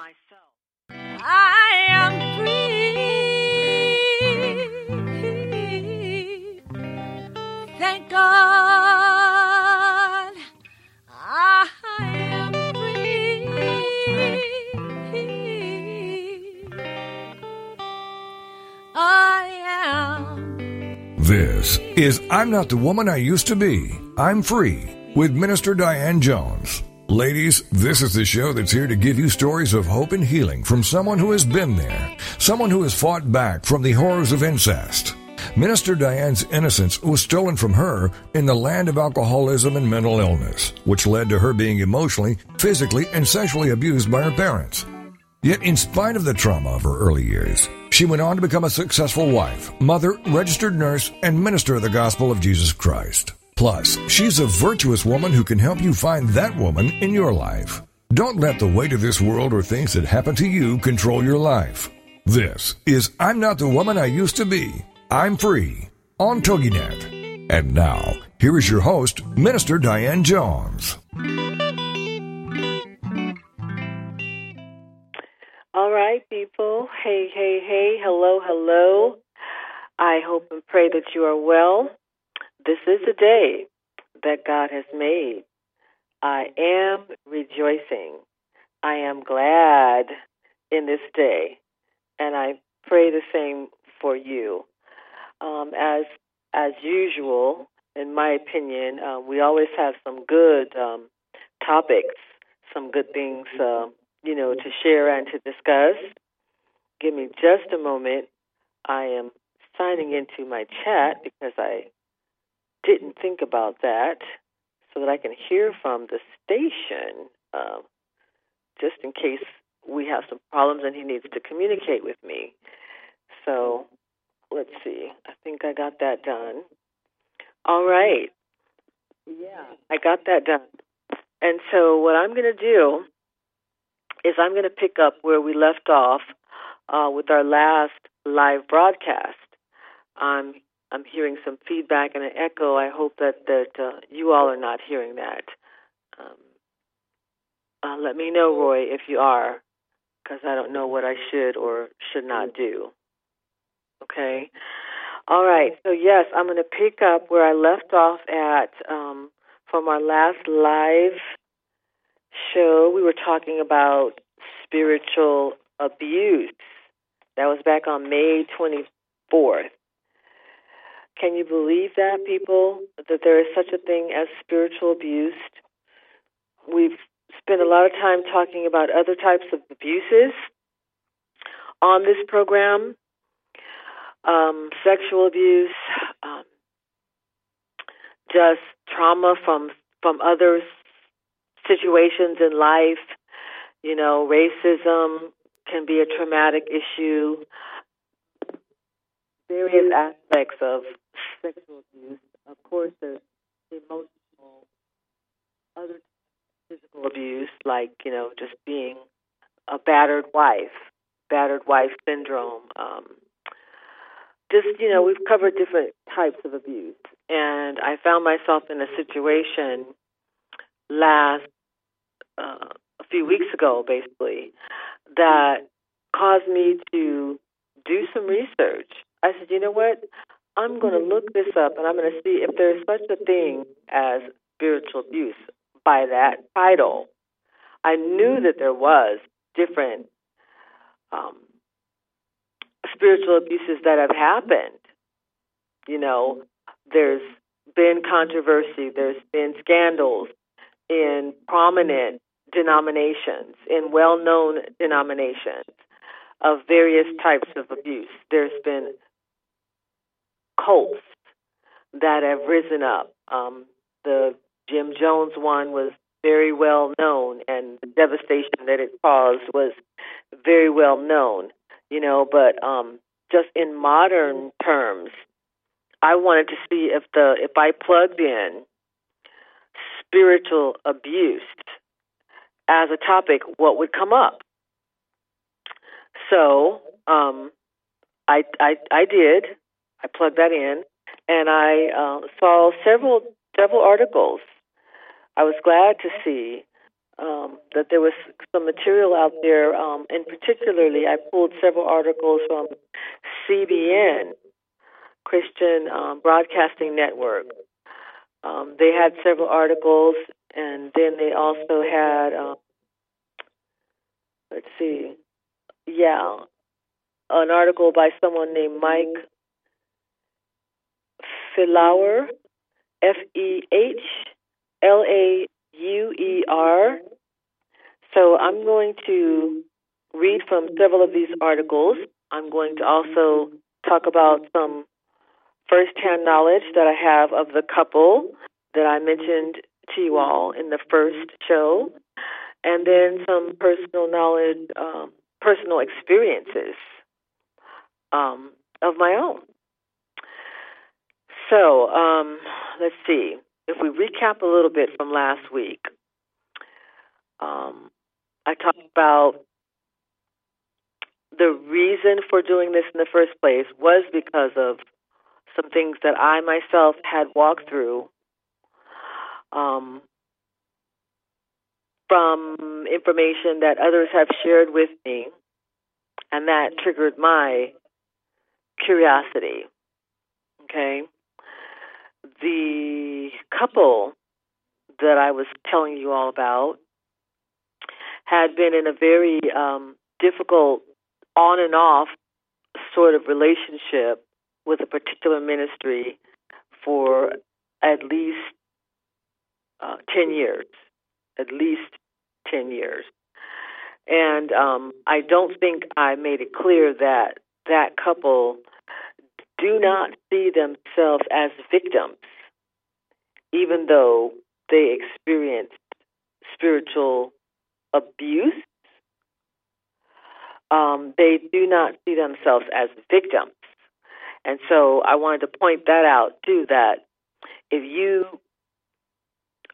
myself. I am free. Thank God. I am free. I am. This is I'm Not the Woman I Used to Be. I'm Free with Minister Diane Jones. Ladies, this is the show that's here to give you stories of hope and healing from someone who has been there, someone who has fought back from the horrors of incest. Minister Diane's innocence was stolen from her in the land of alcoholism and mental illness, which led to her being emotionally, physically, and sexually abused by her parents. Yet, in spite of the trauma of her early years, she went on to become a successful wife, mother, registered nurse, and minister of the gospel of Jesus Christ. Plus, she's a virtuous woman who can help you find that woman in your life. Don't let the weight of this world or things that happen to you control your life. This is I'm Not the Woman I Used to Be. I'm Free on TogiNet. And now, here is your host, Minister Diane Jones. All right, people. Hey, hey, hey. Hello, hello. I hope and pray that you are well. This is a day that God has made. I am rejoicing. I am glad in this day, and I pray the same for you. Um, as as usual, in my opinion, uh, we always have some good um, topics, some good things, uh, you know, to share and to discuss. Give me just a moment. I am signing into my chat because I didn't think about that so that I can hear from the station uh, just in case we have some problems and he needs to communicate with me. So let's see. I think I got that done. All right. Yeah, I got that done. And so what I'm going to do is I'm going to pick up where we left off uh, with our last live broadcast. I'm I'm hearing some feedback and an echo. I hope that that uh, you all are not hearing that. Um, uh, let me know, Roy, if you are, because I don't know what I should or should not do. Okay. All right. So yes, I'm going to pick up where I left off at um, from our last live show. We were talking about spiritual abuse. That was back on May 24th. Can you believe that, people? That there is such a thing as spiritual abuse? We've spent a lot of time talking about other types of abuses on this program um, sexual abuse, um, just trauma from from other situations in life. You know, racism can be a traumatic issue. Various aspects of sexual abuse. Of course, there's emotional, other physical abuse, like you know, just being a battered wife, battered wife syndrome. Um, just you know, we've covered different types of abuse, and I found myself in a situation last uh, a few weeks ago, basically, that caused me to do some research. I said, you know what? I'm going to look this up and I'm going to see if there's such a thing as spiritual abuse by that title. I knew that there was different um, spiritual abuses that have happened. You know, there's been controversy, there's been scandals in prominent denominations, in well known denominations of various types of abuse. There's been cults that have risen up. Um, the Jim Jones one was very well known, and the devastation that it caused was very well known. You know, but um, just in modern terms, I wanted to see if the if I plugged in spiritual abuse as a topic, what would come up. So um, I, I I did. I plugged that in, and I uh, saw several several articles. I was glad to see um, that there was some material out there, um, and particularly I pulled several articles from CBN, Christian um, Broadcasting Network. Um, they had several articles, and then they also had, um, let's see, yeah, an article by someone named Mike Fehlauer, F E H L A U E R. So I'm going to read from several of these articles. I'm going to also talk about some firsthand knowledge that I have of the couple that I mentioned to you all in the first show, and then some personal knowledge, um, personal experiences um, of my own. So um, let's see. If we recap a little bit from last week, um, I talked about the reason for doing this in the first place was because of some things that I myself had walked through um, from information that others have shared with me, and that triggered my curiosity. Okay? The couple that I was telling you all about had been in a very um, difficult on and off sort of relationship with a particular ministry for at least uh, 10 years. At least 10 years. And um, I don't think I made it clear that that couple do not see themselves as victims, even though they experienced spiritual abuse. Um, they do not see themselves as victims. And so I wanted to point that out too that if you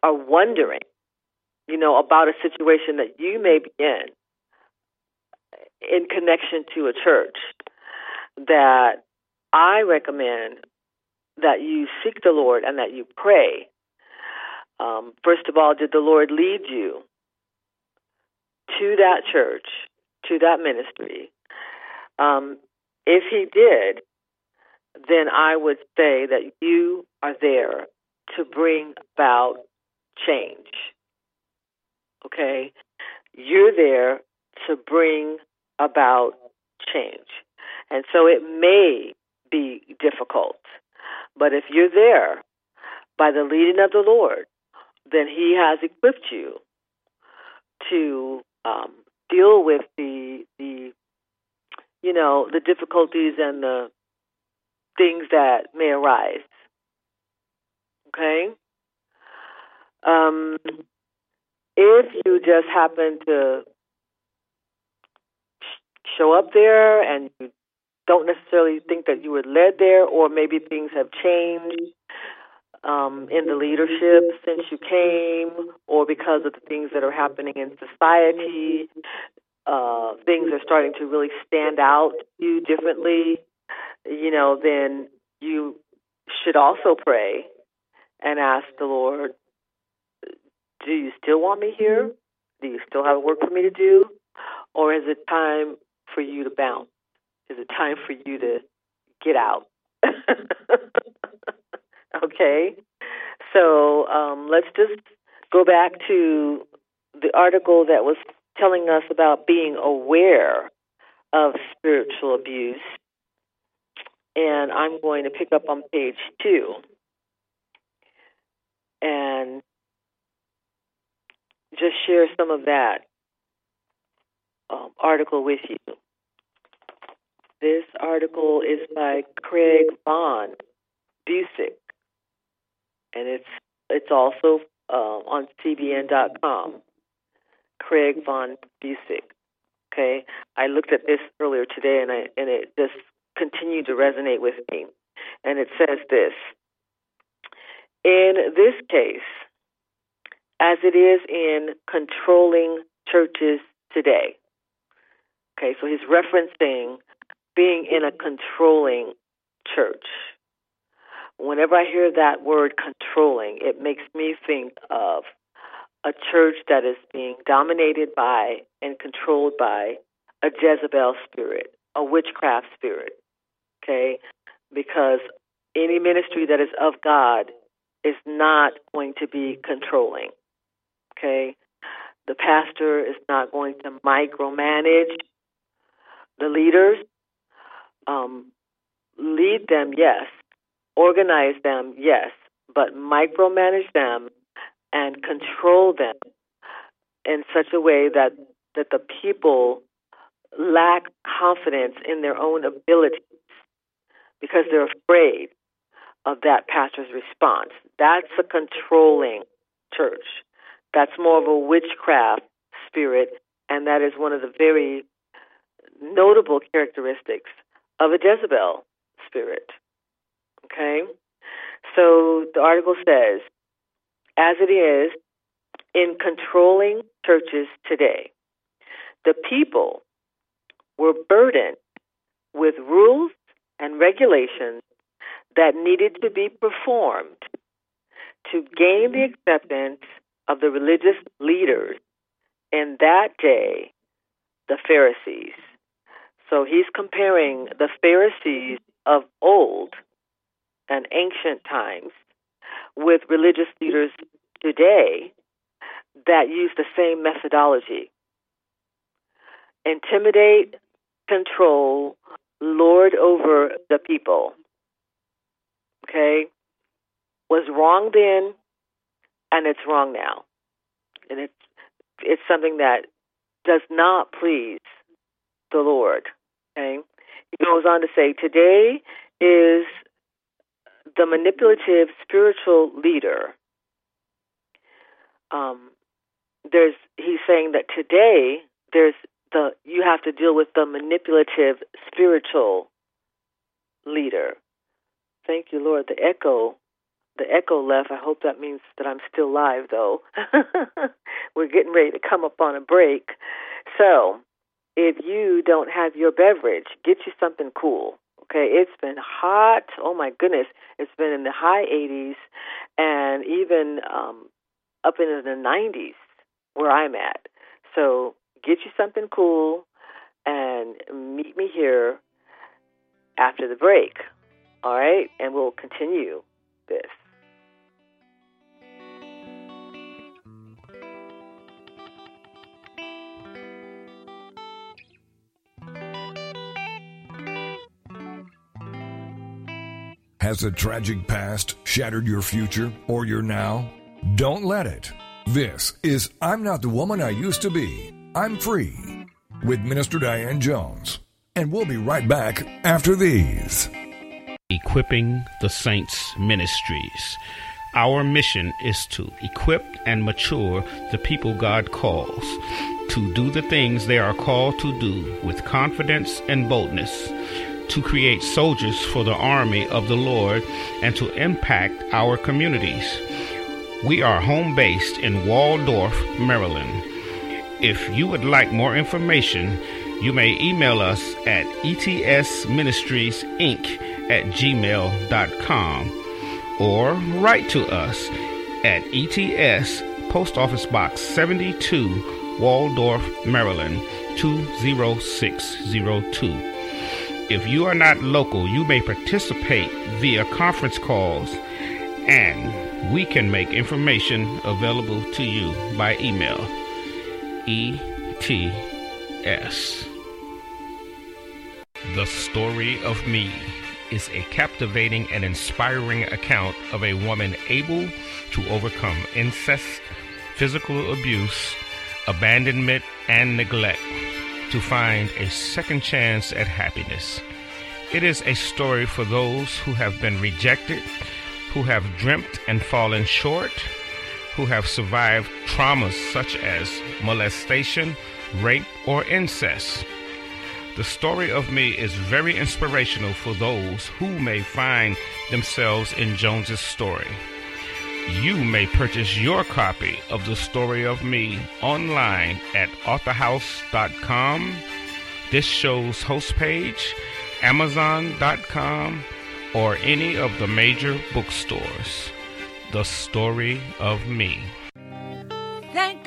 are wondering, you know, about a situation that you may be in in connection to a church, that I recommend that you seek the Lord and that you pray. Um, first of all, did the Lord lead you to that church, to that ministry? Um, if He did, then I would say that you are there to bring about change. Okay? You're there to bring about change. And so it may be difficult. But if you're there by the leading of the Lord, then He has equipped you to um, deal with the the you know the difficulties and the things that may arise. Okay. Um, if you just happen to show up there and you don't necessarily think that you were led there, or maybe things have changed um, in the leadership since you came, or because of the things that are happening in society. Uh, things are starting to really stand out to you differently, you know, then you should also pray and ask the Lord, do you still want me here? Do you still have work for me to do? Or is it time for you to bounce? Is it time for you to get out? okay. So um, let's just go back to the article that was telling us about being aware of spiritual abuse. And I'm going to pick up on page two. And just share some of that um, article with you. This article is by Craig Von Buseck, and it's it's also uh, on CBN.com. Craig Von Buseck. Okay, I looked at this earlier today, and I and it just continued to resonate with me. And it says this: In this case, as it is in controlling churches today. Okay, so he's referencing being in a controlling church. Whenever I hear that word controlling, it makes me think of a church that is being dominated by and controlled by a Jezebel spirit, a witchcraft spirit. Okay? Because any ministry that is of God is not going to be controlling. Okay? The pastor is not going to micromanage the leaders. Um, lead them, yes. Organize them, yes. But micromanage them and control them in such a way that, that the people lack confidence in their own abilities because they're afraid of that pastor's response. That's a controlling church. That's more of a witchcraft spirit, and that is one of the very notable characteristics of a Jezebel spirit. Okay? So the article says, as it is in controlling churches today, the people were burdened with rules and regulations that needed to be performed to gain the acceptance of the religious leaders in that day, the Pharisees. So he's comparing the Pharisees of old and ancient times with religious leaders today that use the same methodology. Intimidate, control, lord over the people. Okay? Was wrong then, and it's wrong now. And it's it's something that does not please the Lord. Okay? He goes on to say, today is the manipulative spiritual leader. Um, there's he's saying that today there's the you have to deal with the manipulative spiritual leader. Thank you, Lord. The echo the echo left. I hope that means that I'm still live though. We're getting ready to come up on a break. So if you don't have your beverage, get you something cool. Okay, it's been hot. Oh my goodness, it's been in the high 80s and even um, up into the 90s where I'm at. So get you something cool and meet me here after the break. All right, and we'll continue this. Has a tragic past shattered your future or your now? Don't let it. This is I'm Not the Woman I Used to Be. I'm Free with Minister Diane Jones. And we'll be right back after these. Equipping the Saints Ministries. Our mission is to equip and mature the people God calls to do the things they are called to do with confidence and boldness to create soldiers for the army of the Lord and to impact our communities. We are home based in Waldorf, Maryland. If you would like more information, you may email us at etsministriesinc at gmail.com or write to us at ETS Post Office Box 72, Waldorf, Maryland 20602. If you are not local, you may participate via conference calls and we can make information available to you by email. ETS. The Story of Me is a captivating and inspiring account of a woman able to overcome incest, physical abuse, abandonment, and neglect to find a second chance at happiness. It is a story for those who have been rejected, who have dreamt and fallen short, who have survived traumas such as molestation, rape, or incest. The story of me is very inspirational for those who may find themselves in Jones's story. You may purchase your copy of The Story of Me online at authorhouse.com, this show's host page, amazon.com, or any of the major bookstores. The Story of Me. Thank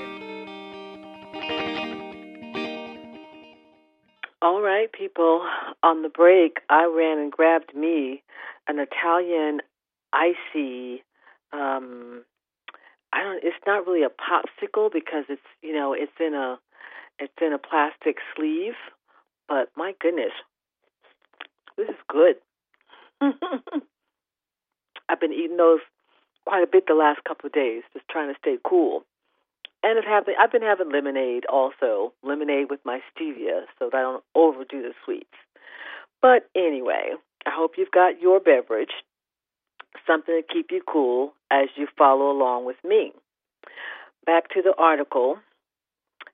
All right, people. On the break, I ran and grabbed me an Italian icy. Um, I don't. It's not really a popsicle because it's you know it's in a it's in a plastic sleeve. But my goodness, this is good. I've been eating those quite a bit the last couple of days, just trying to stay cool. And I've, having, I've been having lemonade also, lemonade with my stevia, so that I don't overdo the sweets. But anyway, I hope you've got your beverage, something to keep you cool as you follow along with me. Back to the article,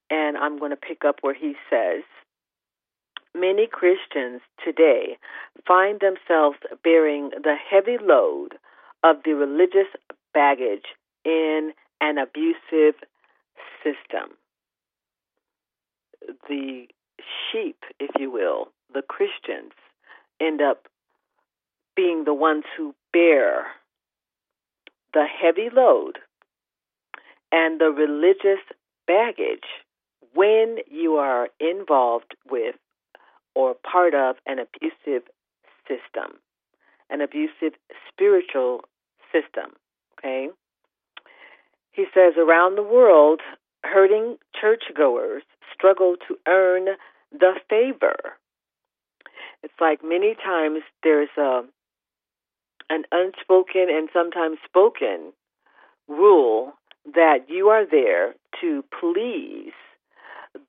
and I'm going to pick up where he says Many Christians today find themselves bearing the heavy load of the religious baggage in an abusive system. The sheep, if you will, the Christians, end up being the ones who bear the heavy load and the religious baggage when you are involved with or part of an abusive system, an abusive spiritual system. Okay? He says around the world, hurting churchgoers struggle to earn the favor. It's like many times there's a an unspoken and sometimes spoken rule that you are there to please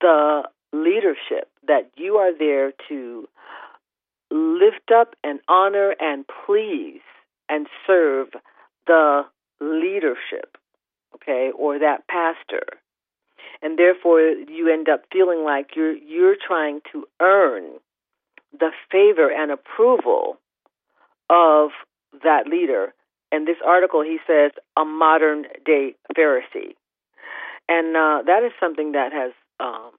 the leadership, that you are there to lift up and honor and please and serve the leadership, okay, or that pastor. And therefore you end up feeling like you're you're trying to earn the favor and approval of that leader. In this article, he says a modern day Pharisee, and uh, that is something that has um,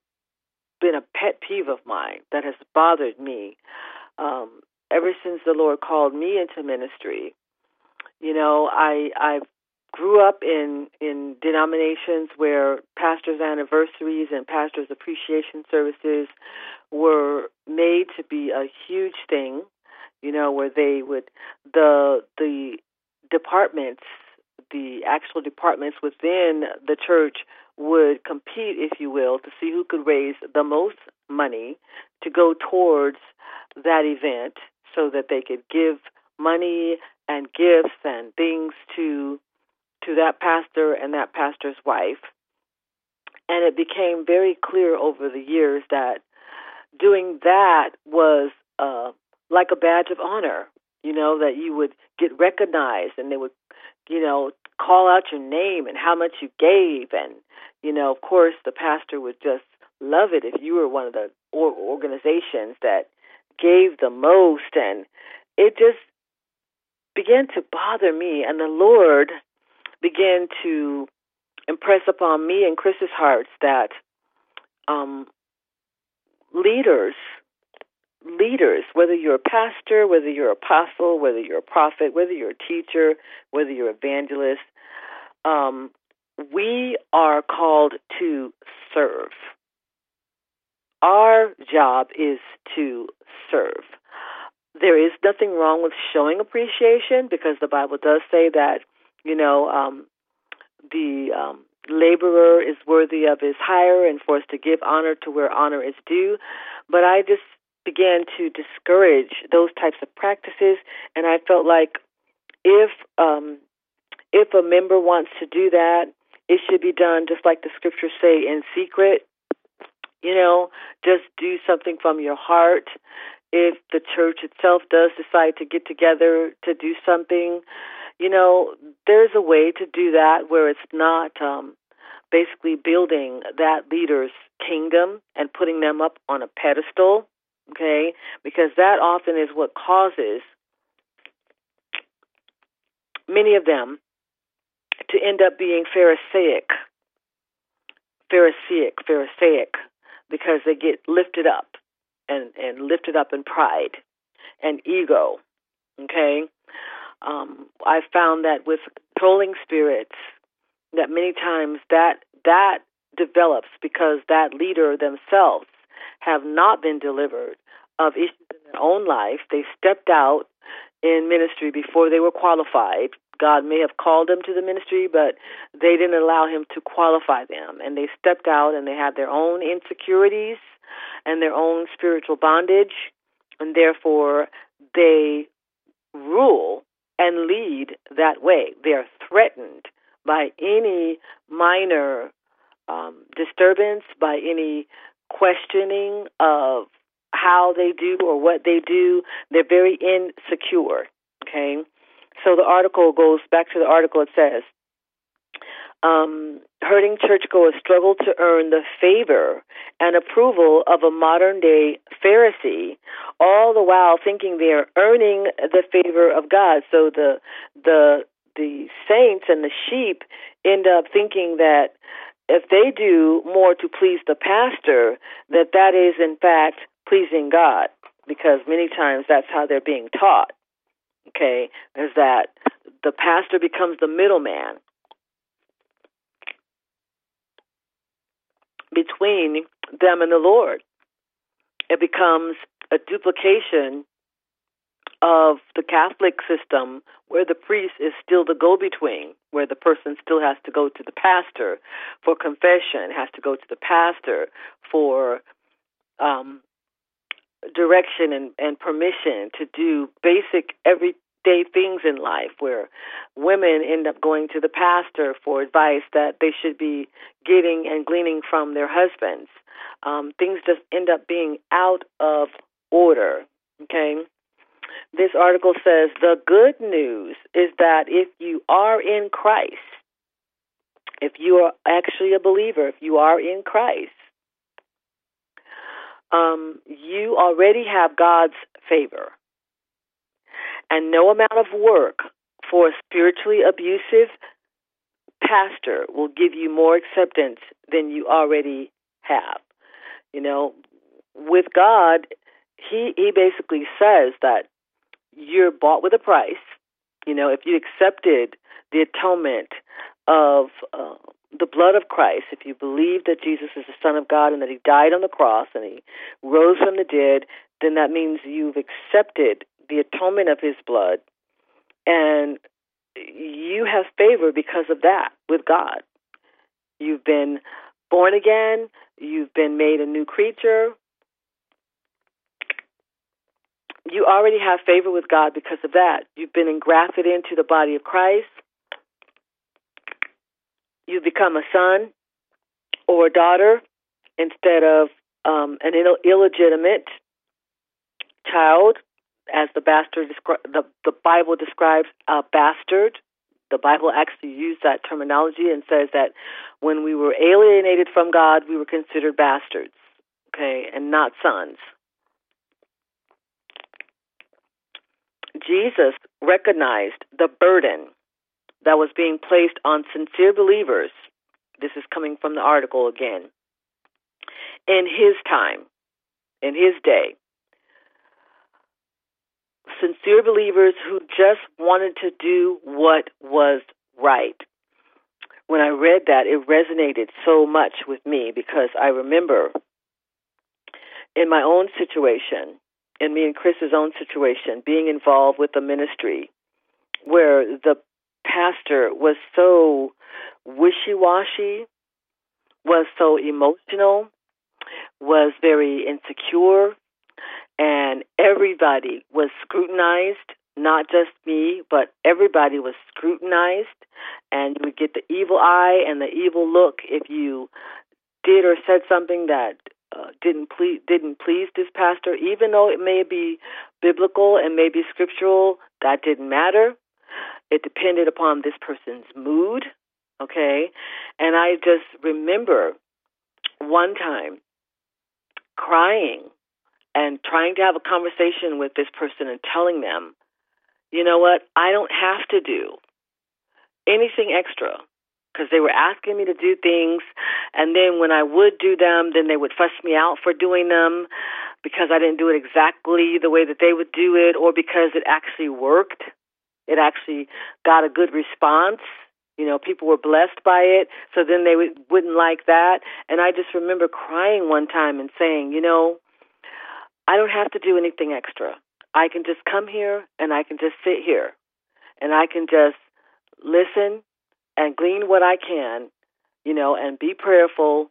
been a pet peeve of mine. That has bothered me um, ever since the Lord called me into ministry. You know, I I grew up in in denominations where pastors' anniversaries and pastors' appreciation services were made to be a huge thing you know, where they would the the departments, the actual departments within the church would compete, if you will, to see who could raise the most money to go towards that event so that they could give money and gifts and things to to that pastor and that pastor's wife. And it became very clear over the years that doing that was uh, like a badge of honor, you know, that you would get recognized and they would, you know, call out your name and how much you gave. And, you know, of course, the pastor would just love it if you were one of the organizations that gave the most. And it just began to bother me. And the Lord began to impress upon me and Chris's hearts that um, leaders leaders, whether you're a pastor, whether you're an apostle, whether you're a prophet, whether you're a teacher, whether you're an evangelist, um, we are called to serve. Our job is to serve. There is nothing wrong with showing appreciation because the Bible does say that, you know, um, the um, laborer is worthy of his hire and for us to give honor to where honor is due. But I just began to discourage those types of practices, and I felt like if um, if a member wants to do that, it should be done just like the scriptures say in secret. You know, just do something from your heart. If the church itself does decide to get together to do something, you know, there's a way to do that where it's not um, basically building that leader's kingdom and putting them up on a pedestal Okay? Because that often is what causes many of them to end up being Pharisaic. Pharisaic, Pharisaic, because they get lifted up and, and lifted up in pride and ego. Okay? Um, I found that with controlling spirits, that many times that that develops because that leader themselves have not been delivered of issues in their own life. They stepped out in ministry before they were qualified. God may have called them to the ministry, but they didn't allow Him to qualify them. And they stepped out and they had their own insecurities and their own spiritual bondage, and therefore they rule and lead that way. They are threatened by any minor um, disturbance, by any questioning of how they do or what they do. They're very insecure. Okay, so the article goes back to the article. It says. Um, hurting churchgoers struggle to earn the favor and approval of a modern day Pharisee, all the while thinking they are earning the favor of God. So the the the saints and the sheep end up thinking that if they do more to please the pastor, that that is in fact pleasing God, because many times that's how they're being taught. Okay, is that the pastor becomes the middleman between them and the Lord. It becomes a duplication of the Catholic system where the priest is still the go between, where the person still has to go to the pastor for confession, has to go to the pastor for um, direction and, and permission to do basic everyday things in life, where women end up going to the pastor for advice that they should be getting and gleaning from their husbands. Um, things just end up being out of order. Okay? This article says the good news is that if you are in Christ, if you are actually a believer, if you are in Christ, um, you already have God's favor. And no amount of work for a spiritually abusive pastor will give you more acceptance than you already have. You know, with God, he he basically says that you're bought with a price. You know, if you accepted the atonement of uh, the blood of Christ, if you believe that Jesus is the Son of God and that He died on the cross and He rose from the dead, then that means you've accepted the atonement of His blood, and you have favor because of that with God. You've been born again. You've been made a new creature you already have favor with God because of that. You've been engrafted into the body of Christ. You've become a son or a daughter instead of um, an Ill- illegitimate child, as the bastard the the Bible describes a bastard. The Bible actually used that terminology and says that when we were alienated from God, we were considered bastards, okay, and not sons. Jesus recognized the burden that was being placed on sincere believers. This is coming from the article again. In his time, in his day, sincere believers who just wanted to do what was right. When I read that, it resonated so much with me because I remember in my own situation, in me and Chris's own situation, being involved with the ministry where the pastor was so wishy washy, was so emotional, was very insecure, and everybody was scrutinized, not just me, but everybody was scrutinized, and you would get the evil eye and the evil look if you did or said something that uh, didn't please didn't please this pastor, even though it may be biblical and may be scriptural, that didn't matter. It depended upon this person's mood, okay? And I just remember one time crying and trying to have a conversation with this person and telling them, you know what, I don't have to do anything extra because they were asking me to do things and then when I would do them then they would fuss me out for doing them because I didn't do it exactly the way that they would do it or because it actually worked. It actually got a good response. You know people were blessed by it so then they would, wouldn't like that. And I just remember crying one time and saying you know I don't have to do anything extra I can just come here and I can just sit here and I can just listen and glean what I can, you know, and be prayerful.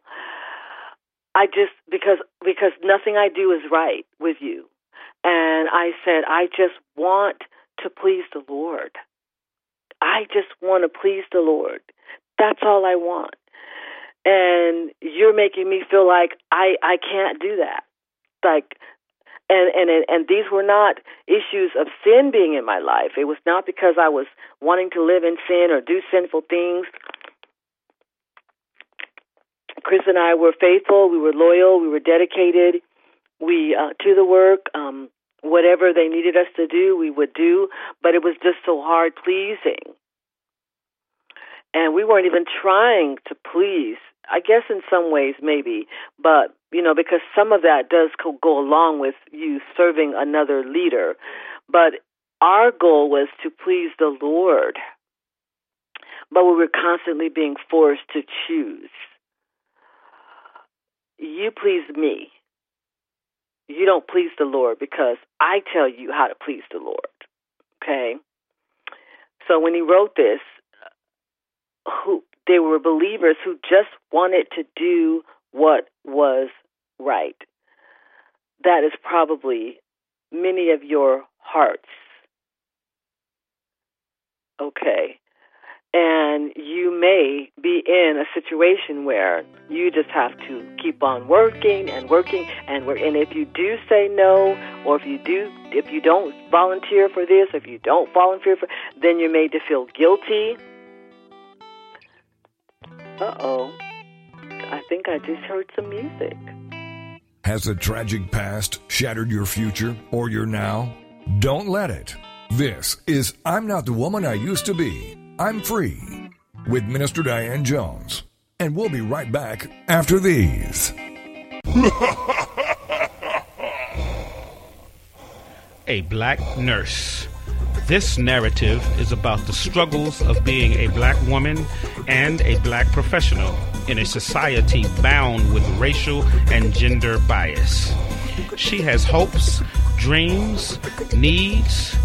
I just because because nothing I do is right with you. And I said I just want to please the Lord. I just want to please the Lord. That's all I want. And you're making me feel like I I can't do that. Like and and and these were not issues of sin being in my life. It was not because I was wanting to live in sin or do sinful things. Chris and I were faithful. We were loyal. We were dedicated. We uh, to the work. Um, whatever they needed us to do, we would do. But it was just so hard pleasing, and we weren't even trying to please. I guess in some ways maybe, but you know, because some of that does go along with you serving another leader. But our goal was to please the Lord. But we were constantly being forced to choose. You please me. You don't please the Lord because I tell you how to please the Lord. Okay? So when he wrote this, they were believers who just wanted to do what was right. That is probably many of your hearts. Okay. And you may be in a situation where you just have to keep on working and working and work. And if you do say no, or if you do, if you don't volunteer for this, if you don't volunteer for, then you're made to feel guilty. Uh oh. I think I just heard some music. Has a tragic past shattered your future or your now? Don't let it. This is I'm Not the Woman I Used to Be. I'm Free with Minister Diane Jones. And we'll be right back after these. a black nurse. This narrative is about the struggles of being a black woman and a black professional in a society bound with racial and gender bias. She has hopes, dreams, needs,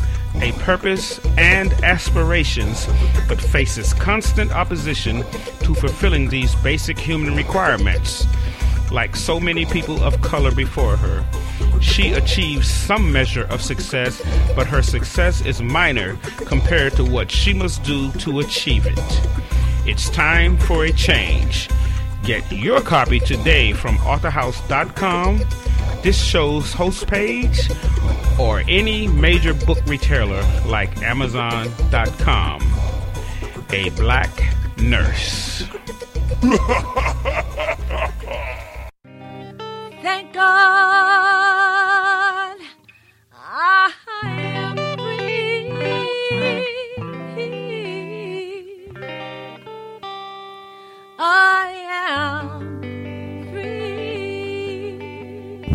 a purpose, and aspirations, but faces constant opposition to fulfilling these basic human requirements. Like so many people of color before her, she achieves some measure of success, but her success is minor compared to what she must do to achieve it. It's time for a change. Get your copy today from authorhouse.com, this show's host page, or any major book retailer like amazon.com. A black nurse.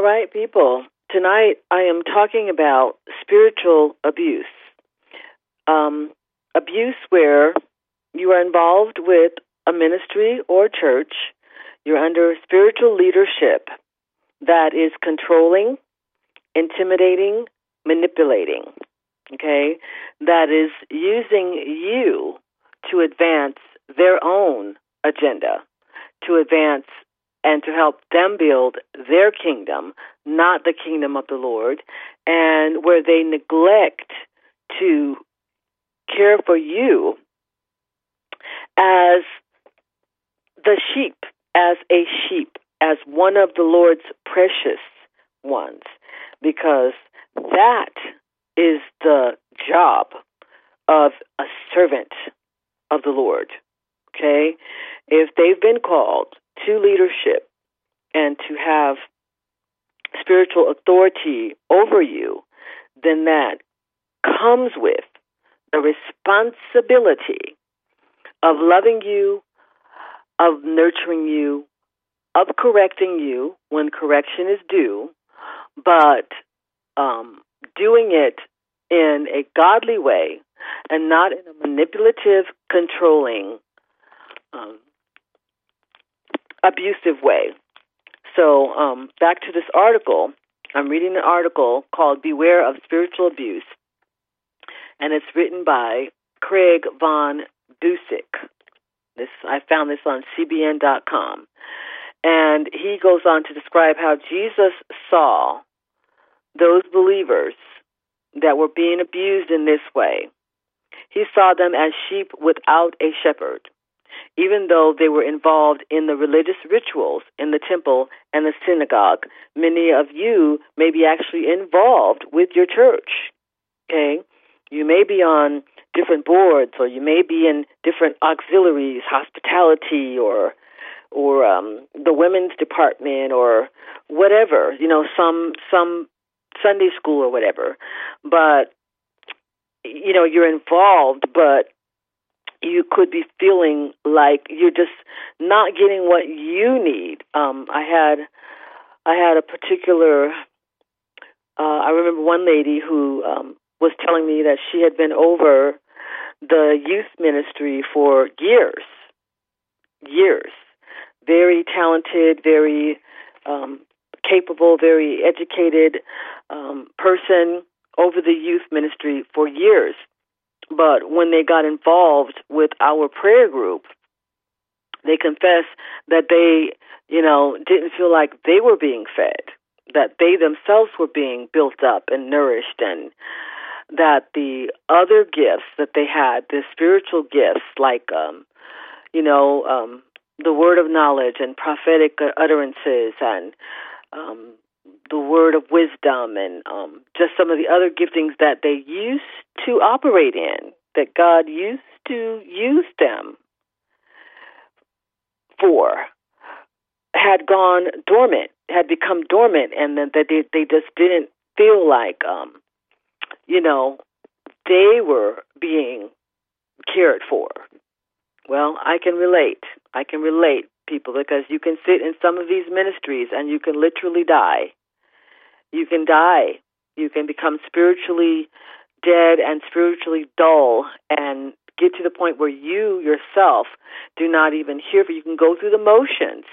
All right, people. Tonight I am talking about spiritual abuse. Um, abuse where you are involved with a ministry or church, you're under spiritual leadership that is controlling, intimidating, manipulating. Okay? That is using you to advance their own agenda, to advance and to help them build their kingdom, not the kingdom of the Lord, and where they neglect to care for you as the sheep, as a sheep, as one of the Lord's precious ones, because that is the job of a servant of the Lord. Okay? If they've been called to leadership and to have spiritual authority over you, then that comes with the responsibility of loving you, of nurturing you, of correcting you when correction is due, but um, doing it in a godly way and not in a manipulative, controlling, um, abusive way. So, um, back to this article. I'm reading an article called Beware of Spiritual Abuse, and it's written by Craig Von Buseck. This I found this on CBN.com, and he goes on to describe how Jesus saw those believers that were being abused in this way. He saw them as sheep without a shepherd, even though they were involved in the religious rituals in the temple and the synagogue. Many of you may be actually involved with your church. Okay? You may be on different boards or you may be in different auxiliaries, hospitality or or um the women's department or whatever, you know, some some Sunday school or whatever. But you know, you're involved but you could be feeling like you're just not getting what you need. Um I had I had a particular uh I remember one lady who um was telling me that she had been over the youth ministry for years. Years. Very talented, very um, capable, very educated um, person over the youth ministry for years. But when they got involved with our prayer group, they confessed that they, you know, didn't feel like they were being fed, that they themselves were being built up and nourished and that the other gifts that they had, the spiritual gifts like um you know, um the word of knowledge and prophetic utterances and um the word of wisdom and um just some of the other giftings that they used to operate in that God used to use them for had gone dormant, had become dormant and then that they they just didn't feel like um you know, they were being cared for. Well, I can relate. I can relate, people, because you can sit in some of these ministries and you can literally die. You can die. You can become spiritually dead and spiritually dull and get to the point where you yourself do not even hear, but you can go through the motions.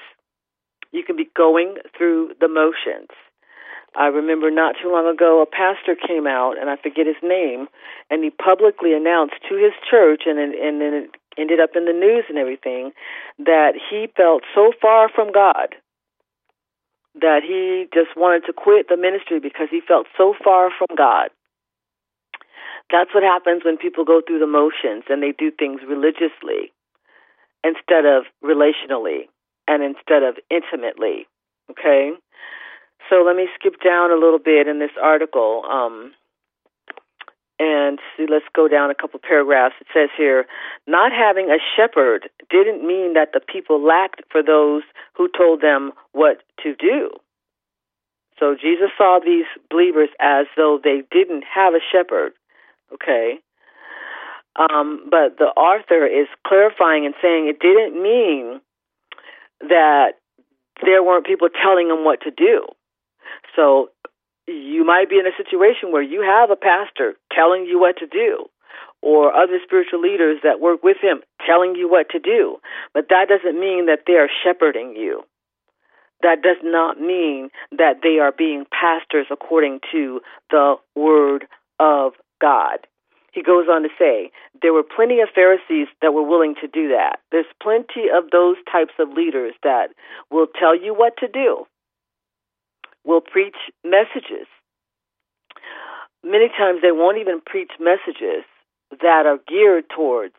You can be going through the motions. I remember not too long ago, a pastor came out, and I forget his name, and he publicly announced to his church, and and then it ended up in the news and everything, that he felt so far from God that he just wanted to quit the ministry because he felt so far from God. That's what happens when people go through the motions and they do things religiously instead of relationally and instead of intimately. Okay? So let me skip down a little bit in this article. Um, and see, let's go down a couple paragraphs. It says here, not having a shepherd didn't mean that the people lacked for those who told them what to do. So Jesus saw these believers as though they didn't have a shepherd. Okay. Um, but the author is clarifying and saying it didn't mean that there weren't people telling them what to do. So you might be in a situation where you have a pastor telling you what to do or other spiritual leaders that work with him telling you what to do. But that doesn't mean that they are shepherding you. That does not mean that they are being pastors according to the word of God. he goes on to say, there were plenty of Pharisees that were willing to do that. There's plenty of those types of leaders that will tell you what to do, will preach messages. Many times they won't even preach messages that are geared towards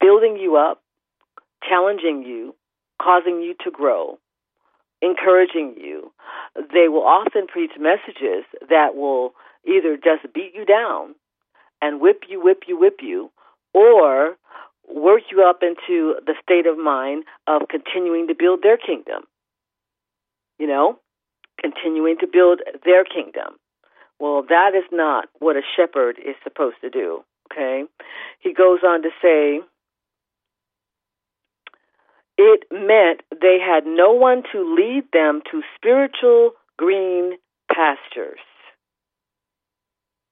building you up, challenging you, causing you to grow, encouraging you. They will often preach messages that will either just beat you down and whip you, whip you, whip you, or work you up into the state of mind of continuing to build their kingdom. You know, continuing to build their kingdom. Well, that is not what a shepherd is supposed to do. Okay? He goes on to say, it meant they had no one to lead them to spiritual green pastures.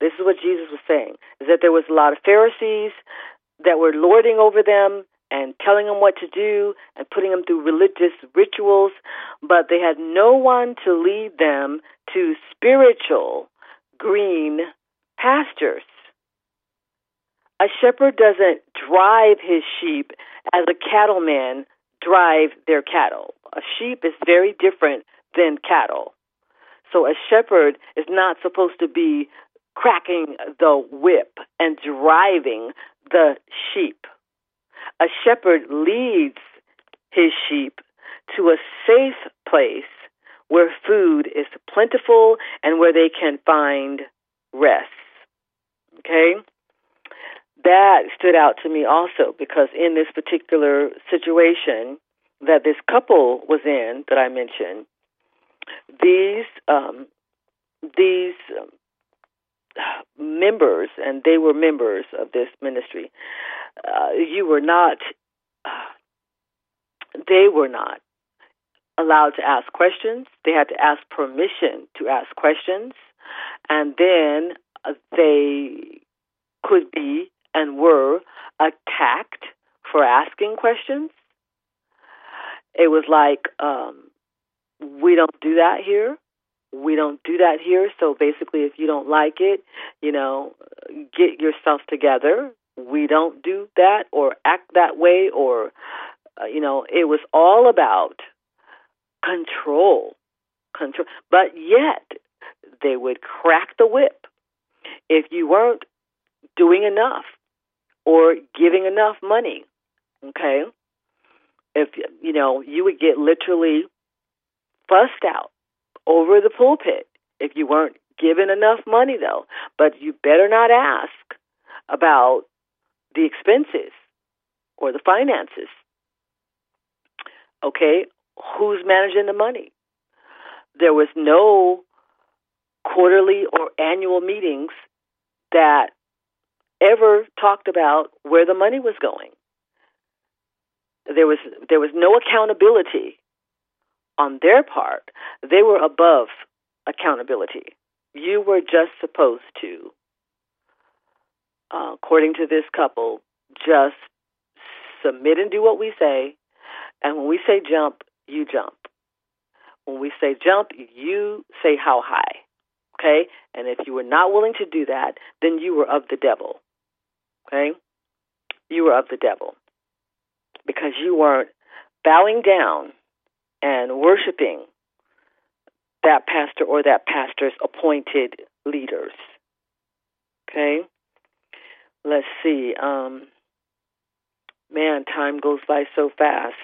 This is what Jesus was saying, is that there was a lot of Pharisees that were lording over them and telling them what to do and putting them through religious rituals, but they had no one to lead them to spiritual green pastures. A shepherd doesn't drive his sheep as a cattleman drive their cattle. A sheep is very different than cattle. So a shepherd is not supposed to be cracking the whip and driving the sheep. A shepherd leads his sheep to a safe place where food is plentiful and where they can find rest. Okay? That stood out to me also because in this particular situation that this couple was in that I mentioned, these um, these members, and they were members of this ministry. Uh, you were not, uh, they were not allowed to ask questions. They had to ask permission to ask questions, and then uh, they could be and were attacked for asking questions. It was like, um, we don't do that here we don't do that here. So basically, if you don't like it, you know, get yourself together. We don't do that or act that way, or, uh, you know, it was all about control. Control. But yet, they would crack the whip if you weren't doing enough or giving enough money. Okay? If, you know, you would get literally fussed out over the pulpit if you weren't given enough money, though. But you better not ask about the expenses or the finances. Okay? Who's managing the money? There was no quarterly or annual meetings that ever talked about where the money was going. There was there was no accountability on their part, they were above accountability. You were just supposed to, uh, according to this couple, just submit and do what we say. And when we say jump, you jump. When we say jump, you say how high. Okay? And if you were not willing to do that, then you were of the devil. Okay? You were of the devil. Because you weren't bowing down and worshiping that pastor or that pastor's appointed leaders. Okay? Let's see. Um, man, time goes by so fast.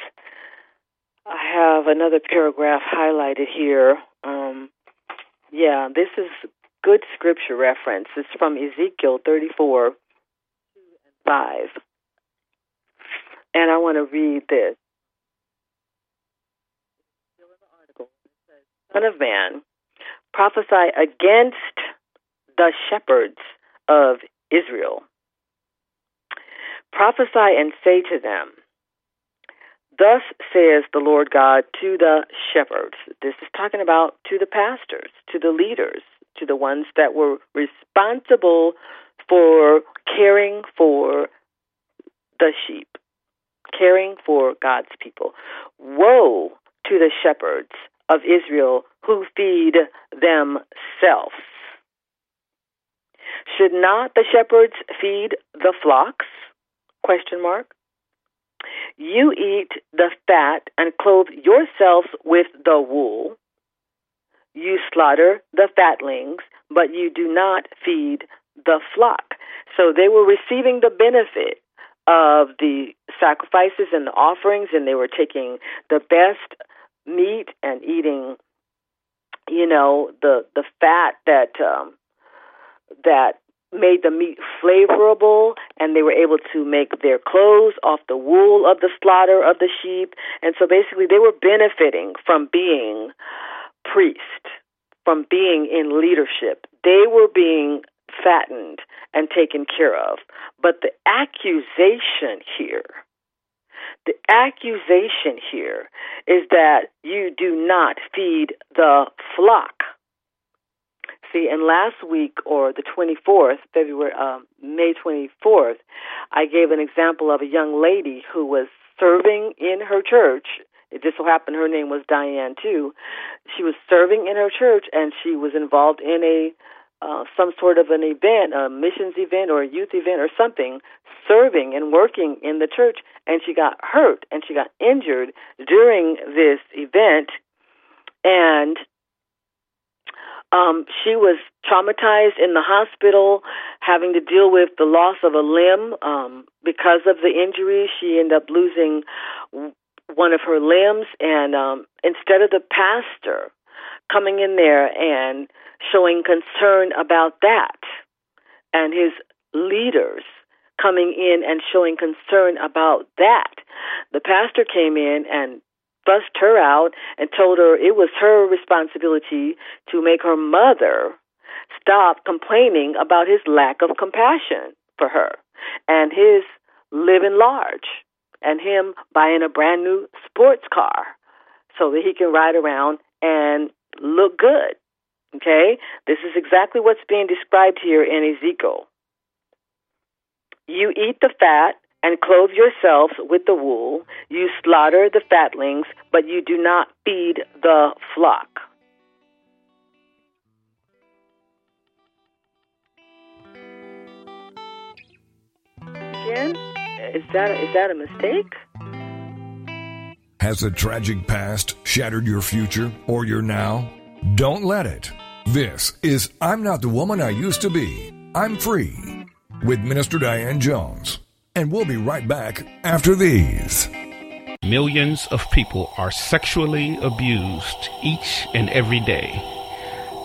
I have another paragraph highlighted here. Um, yeah, this is good scripture reference. It's from Ezekiel 34 5. And I want to read this. Son of man, prophesy against the shepherds of Israel. Prophesy and say to them, Thus says the Lord God to the shepherds. This is talking about to the pastors, to the leaders, to the ones that were responsible for caring for the sheep, caring for God's people. Woe to the shepherds of Israel who feed themselves. Should not the shepherds feed the flocks? Question mark. You eat the fat and clothe yourselves with the wool. You slaughter the fatlings, but you do not feed the flock. So they were receiving the benefit of the sacrifices and the offerings, and they were taking the best meat and eating, you know, the the fat that um, that made the meat flavorable, and they were able to make their clothes off the wool of the slaughter of the sheep, and so basically they were benefiting from being priest, from being in leadership. They were being fattened and taken care of. But the accusation here, the accusation here is that you do not feed the flock. See, and last week or the 24th, February, um, May 24th, I gave an example of a young lady who was serving in her church. It just so happened her name was Diane too. She was serving in her church and she was involved in a uh, some sort of an event, a missions event or a youth event or something, serving and working in the church, and she got hurt and she got injured during this event, and um, she was traumatized in the hospital, having to deal with the loss of a limb um, because of the injury. She ended up losing one of her limbs, and um, instead of the pastor coming in there and showing concern about that and his leaders coming in and showing concern about that. The pastor came in and fussed her out and told her it was her responsibility to make her mother stop complaining about his lack of compassion for her and his living large and him buying a brand new sports car so that he can ride around and look good Okay? This is exactly what's being described here in Ezekiel. You eat the fat and clothe yourselves with the wool. You slaughter the fatlings, but you do not feed the flock. Again? Is that, is that a mistake? Has a tragic past shattered your future or your now? Don't let it. This is I'm Not the Woman I Used to Be. I'm Free with Minister Diane Jones. And we'll be right back after these. Millions of people are sexually abused each and every day,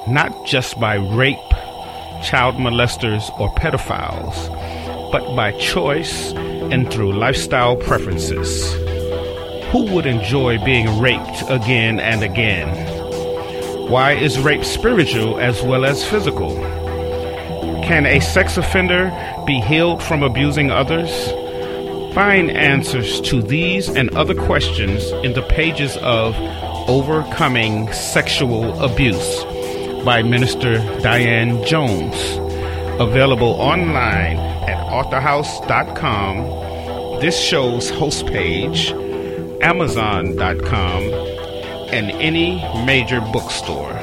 not just by rape, child molesters, or pedophiles, but by choice and through lifestyle preferences. Who would enjoy being raped again and again? Why is rape spiritual as well as physical? Can a sex offender be healed from abusing others? Find answers to these and other questions in the pages of Overcoming Sexual Abuse by Minister Diane Jones. Available online at authorhouse.com, this show's host page, amazon.com, and any major bookstore.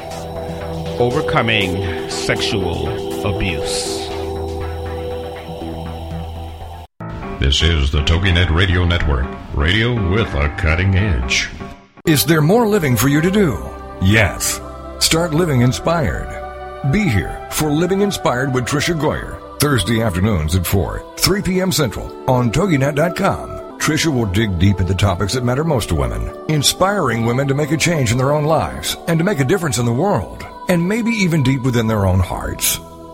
Overcoming Sexual Abuse. This is the TogiNet Radio Network, radio with a cutting edge. Is there more living for you to do? Yes. Start living inspired. Be here for Living Inspired with Tricia Goyer, Thursday afternoons at 4, 3 p.m. Central on TogiNet.com. Tricia will dig deep into topics that matter most to women, inspiring women to make a change in their own lives and to make a difference in the world, and maybe even deep within their own hearts.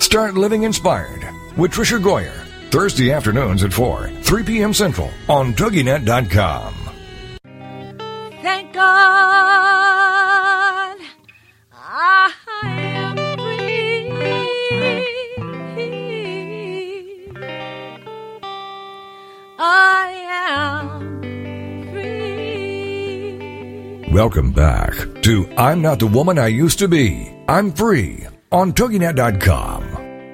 Start living inspired with Tricia Goyer, Thursday afternoons at 4, 3 p.m. Central on TogiNet.com. Thank God I am free. I am free. Welcome back to I'm Not the Woman I Used to Be. I'm Free on TogiNet.com.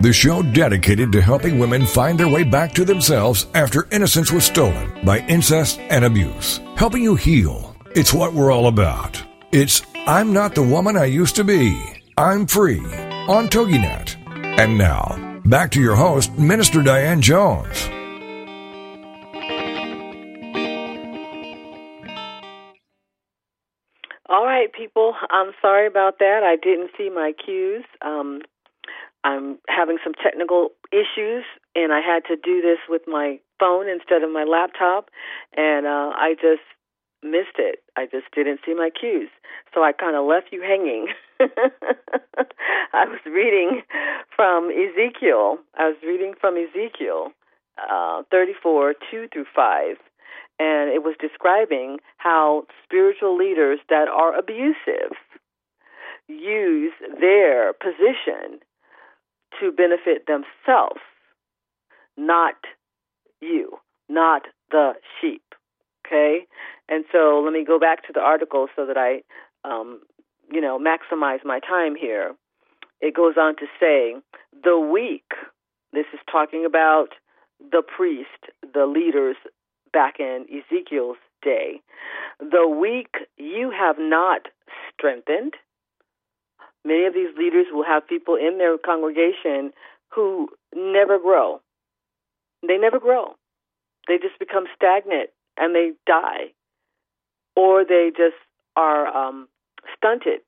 The show dedicated to helping women find their way back to themselves after innocence was stolen by incest and abuse. Helping you heal. It's what we're all about. It's I'm Not the Woman I Used to Be. I'm Free on TogiNet. And now, back to your host, Minister Diane Jones. All right, people. I'm sorry about that. I didn't see my cues. Um, I'm having some technical issues, and I had to do this with my phone instead of my laptop, and uh, I just missed it. I just didn't see my cues. So I kind of left you hanging. I was reading from Ezekiel. I was reading from Ezekiel uh, 34, 2 through 5 and it was describing how spiritual leaders that are abusive use their position to benefit themselves, not you, not the sheep. Okay? And so let me go back to the article so that I, um, you know, maximize my time here. It goes on to say the weak, this is talking about the priest, the leaders back in Ezekiel's day. The weak you have not strengthened. Many of these leaders will have people in their congregation who never grow. They never grow. They just become stagnant and they die. Or they just are um, stunted.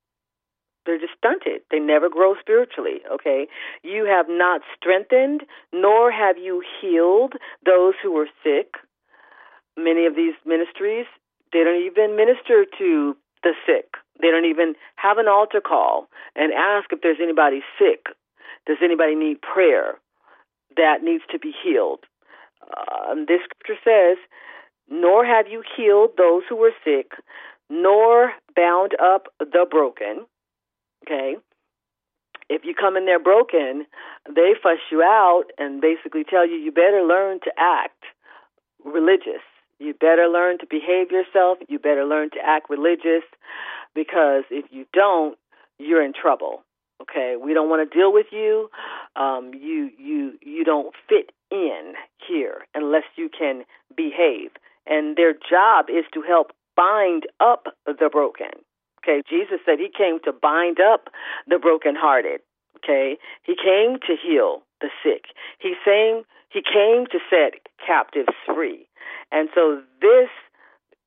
They're just stunted. They never grow spiritually, okay? You have not strengthened, nor have you healed those who are sick many of these ministries, they don't even minister to the sick. They don't even have an altar call and ask if there's anybody sick. Does anybody need prayer that needs to be healed? Uh, this scripture says, Nor have you healed those who were sick, nor bound up the broken. Okay? If you come in there broken, they fuss you out and basically tell you you better learn to act religious you better learn to behave yourself. You better learn to act religious because if you don't, you're in trouble. Okay, we don't want to deal with you. Um, you you you don't fit in here unless you can behave. And their job is to help bind up the broken. Okay, Jesus said he came to bind up the brokenhearted. Okay, he came to heal the sick. He's saying he came to set captives free. And so this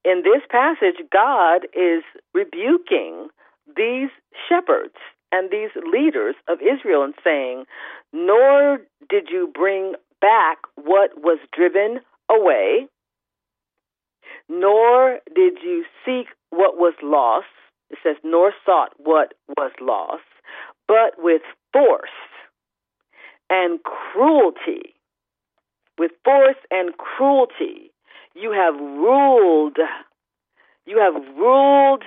in this passage God is rebuking these shepherds and these leaders of Israel and saying, Nor did you bring back what was driven away, nor did you seek what was lost. It says, nor sought what was lost, but with force and cruelty, with force and cruelty, you have ruled, you have ruled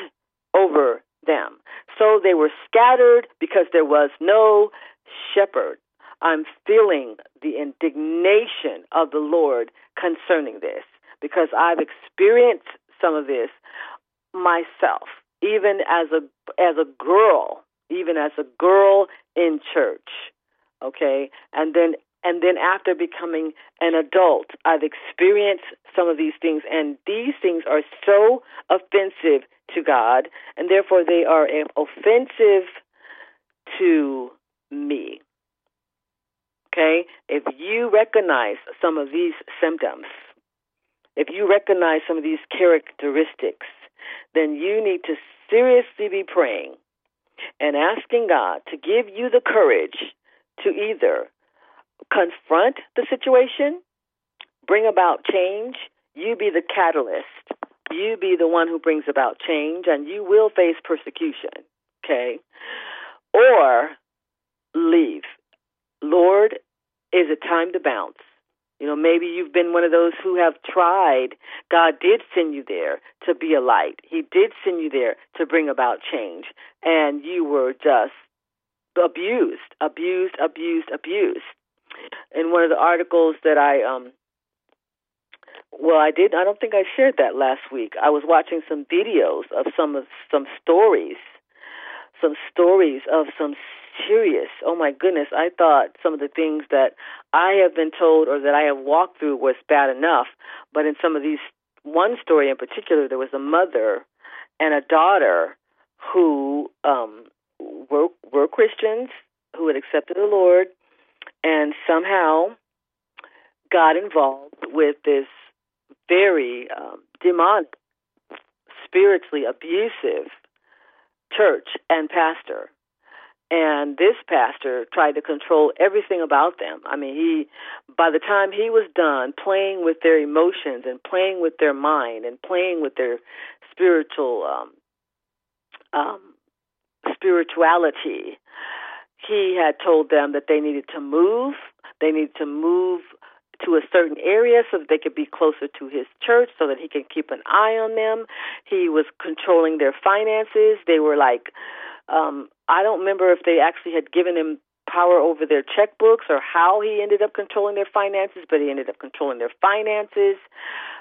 over them. So they were scattered because there was no shepherd. I'm feeling the indignation of the Lord concerning this because I've experienced some of this myself, even as a as a girl, even as a girl in church. Okay, and then and then after becoming an adult, I've experienced some of these things, and these things are so offensive to God, and therefore they are offensive to me. Okay? If you recognize some of these symptoms, if you recognize some of these characteristics, then you need to seriously be praying and asking God to give you the courage to either confront the situation, bring about change. You be the catalyst. You be the one who brings about change, and you will face persecution. Okay? Or leave. Lord, is it time to bounce? You know, maybe you've been one of those who have tried. God did send you there to be a light. He did send you there to bring about change. And you were just abused, abused, abused, abused in one of the articles that I um, well, I did. I don't think I shared that last week. I was watching some videos of some of some stories, some stories of some serious. Oh my goodness! I thought some of the things that I have been told or that I have walked through was bad enough, but in some of these, one story in particular, there was a mother and a daughter who um, were were Christians who had accepted the Lord, and somehow got involved with this very um, demonic, spiritually abusive church and pastor. And this pastor tried to control everything about them. I mean, he, by the time he was done playing with their emotions and playing with their mind and playing with their spiritual um, um, spirituality, he had told them that they needed to move. They needed to move to a certain area so that they could be closer to his church so that he can keep an eye on them. He was controlling their finances. They were like, um, I don't remember if they actually had given him power over their checkbooks or how he ended up controlling their finances, but he ended up controlling their finances.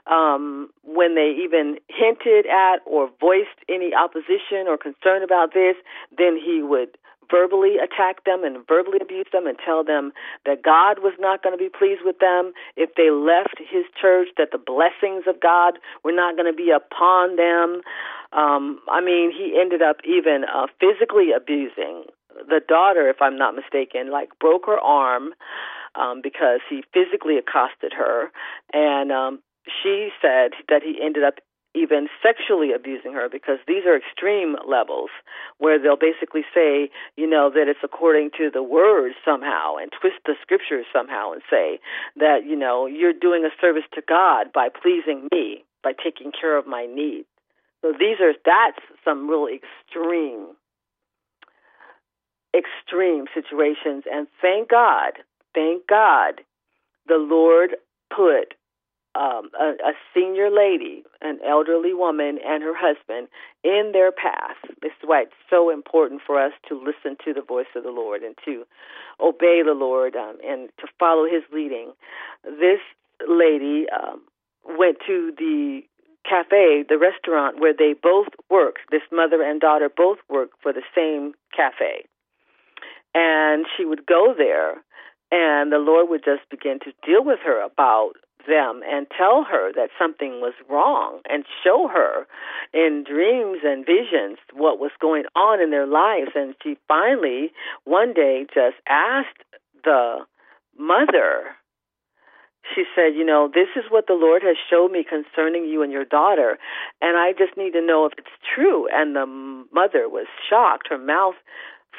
Um, when they even hinted at or voiced any opposition or concern about this, then he would verbally attack them and verbally abuse them and tell them that God was not going to be pleased with them if they left his church, that the blessings of God were not going to be upon them. Um, I mean, he ended up even uh, physically abusing the daughter, if I'm not mistaken, like broke her arm um, because he physically accosted her, and um, she said that he ended up even sexually abusing her because these are extreme levels where they'll basically say, you know, that it's according to the word somehow and twist the scriptures somehow and say that, you know, you're doing a service to God by pleasing me, by taking care of my needs. So these are that's some really extreme extreme situations and thank God, thank God the Lord put um, a, a senior lady, an elderly woman, and her husband in their path. This is why it's so important for us to listen to the voice of the Lord and to obey the Lord um, and to follow His leading. This lady um, went to the cafe, the restaurant where they both work. This mother and daughter both work for the same cafe. And she would go there, and the Lord would just begin to deal with her about them and tell her that something was wrong and show her in dreams and visions what was going on in their lives. And she finally, one day, just asked the mother, she said, You know, this is what the Lord has showed me concerning you and your daughter, and I just need to know if it's true. And the mother was shocked. Her mouth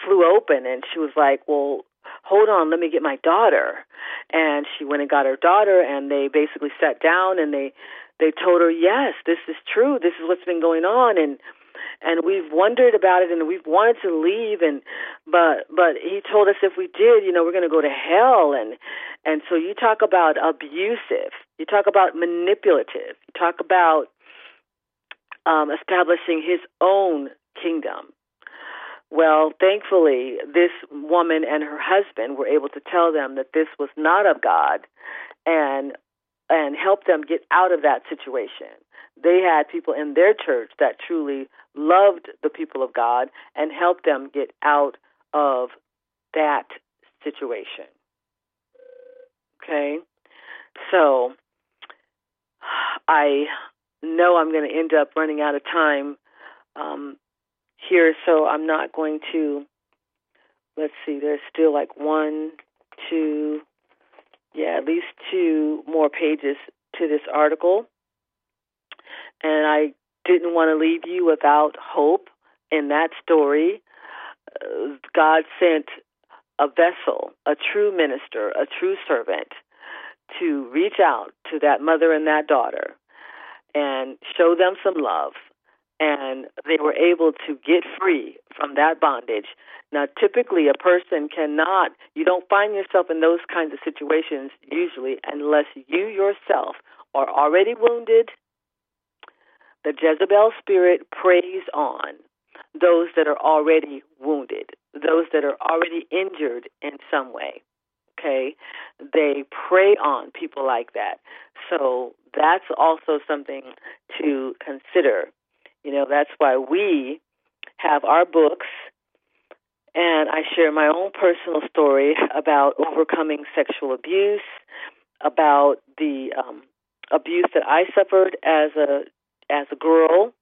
flew open, and she was like, Well, hold on, let me get my daughter. And she went and got her daughter, and they basically sat down and they they told her, yes, this is true. This is what's been going on, and and we've wondered about it, and we've wanted to leave, and but but he told us if we did, you know, we're going to go to hell, and and so you talk about abusive, you talk about manipulative, you talk about um, establishing his own kingdom well, thankfully, this woman and her husband were able to tell them that this was not of God and and help them get out of that situation. They had people in their church that truly loved the people of God and helped them get out of that situation. Okay? So I know I'm going to end up running out of time um, here, so I'm not going to. Let's see, there's still like one, two, yeah, at least two more pages to this article. And I didn't want to leave you without hope in that story. Uh, God sent a vessel, a true minister, a true servant to reach out to that mother and that daughter and show them some love and they were able to get free from that bondage. Now, typically, a person cannot, you don't find yourself in those kinds of situations usually unless you yourself are already wounded. The Jezebel spirit preys on those that are already wounded, those that are already injured in some way. Okay? They prey on people like that. So that's also something to consider. You know, that's why we have our books, and I share my own personal story about overcoming sexual abuse, about the um, abuse that I suffered as a as a girl,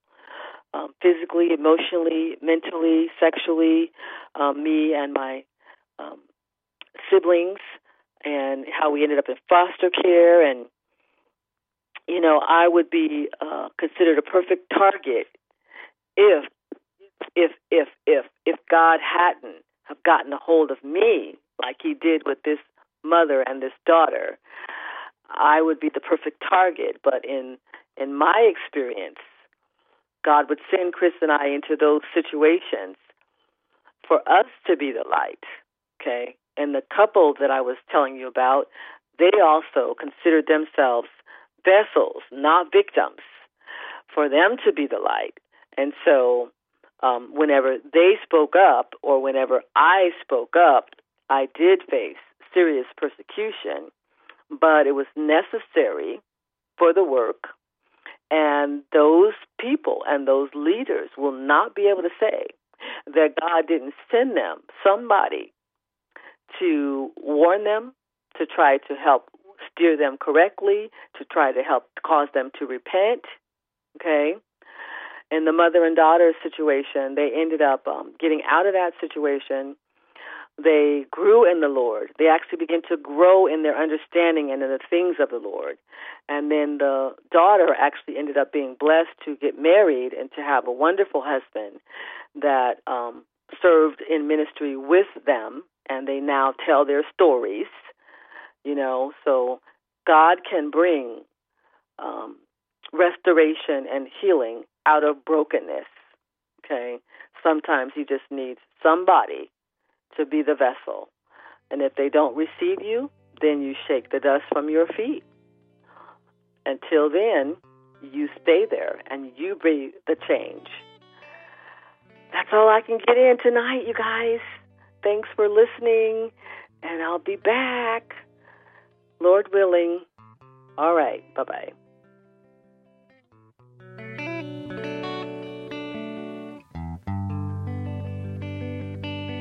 um, physically, emotionally, mentally, sexually, um, me and my um, siblings, and how we ended up in foster care, and you know, I would be uh, considered a perfect target if, if, if, if, if God hadn't have gotten a hold of me like He did with this mother and this daughter. I would be the perfect target, but in in my experience, God would send Chris and I into those situations for us to be the light. Okay? And the couple that I was telling you about, they also considered themselves vessels, not victims, for them to be the light. And so, um, whenever they spoke up or whenever I spoke up, I did face serious persecution, but it was necessary for the work. And those people and those leaders will not be able to say that God didn't send them somebody to warn them, to try to help steer them correctly, to try to help cause them to repent. Okay? In the mother and daughter situation, they ended up um, getting out of that situation. They grew in the Lord. They actually began to grow in their understanding and in the things of the Lord. And then the daughter actually ended up being blessed to get married and to have a wonderful husband that um, served in ministry with them. And they now tell their stories you know, so God can bring um, restoration and healing out of brokenness. Okay, sometimes He just needs somebody to be the vessel, and if they don't receive you, then you shake the dust from your feet. Until then, you stay there and you bring the change. That's all I can get in tonight, you guys. Thanks for listening, and I'll be back. Lord willing. All right. Bye bye.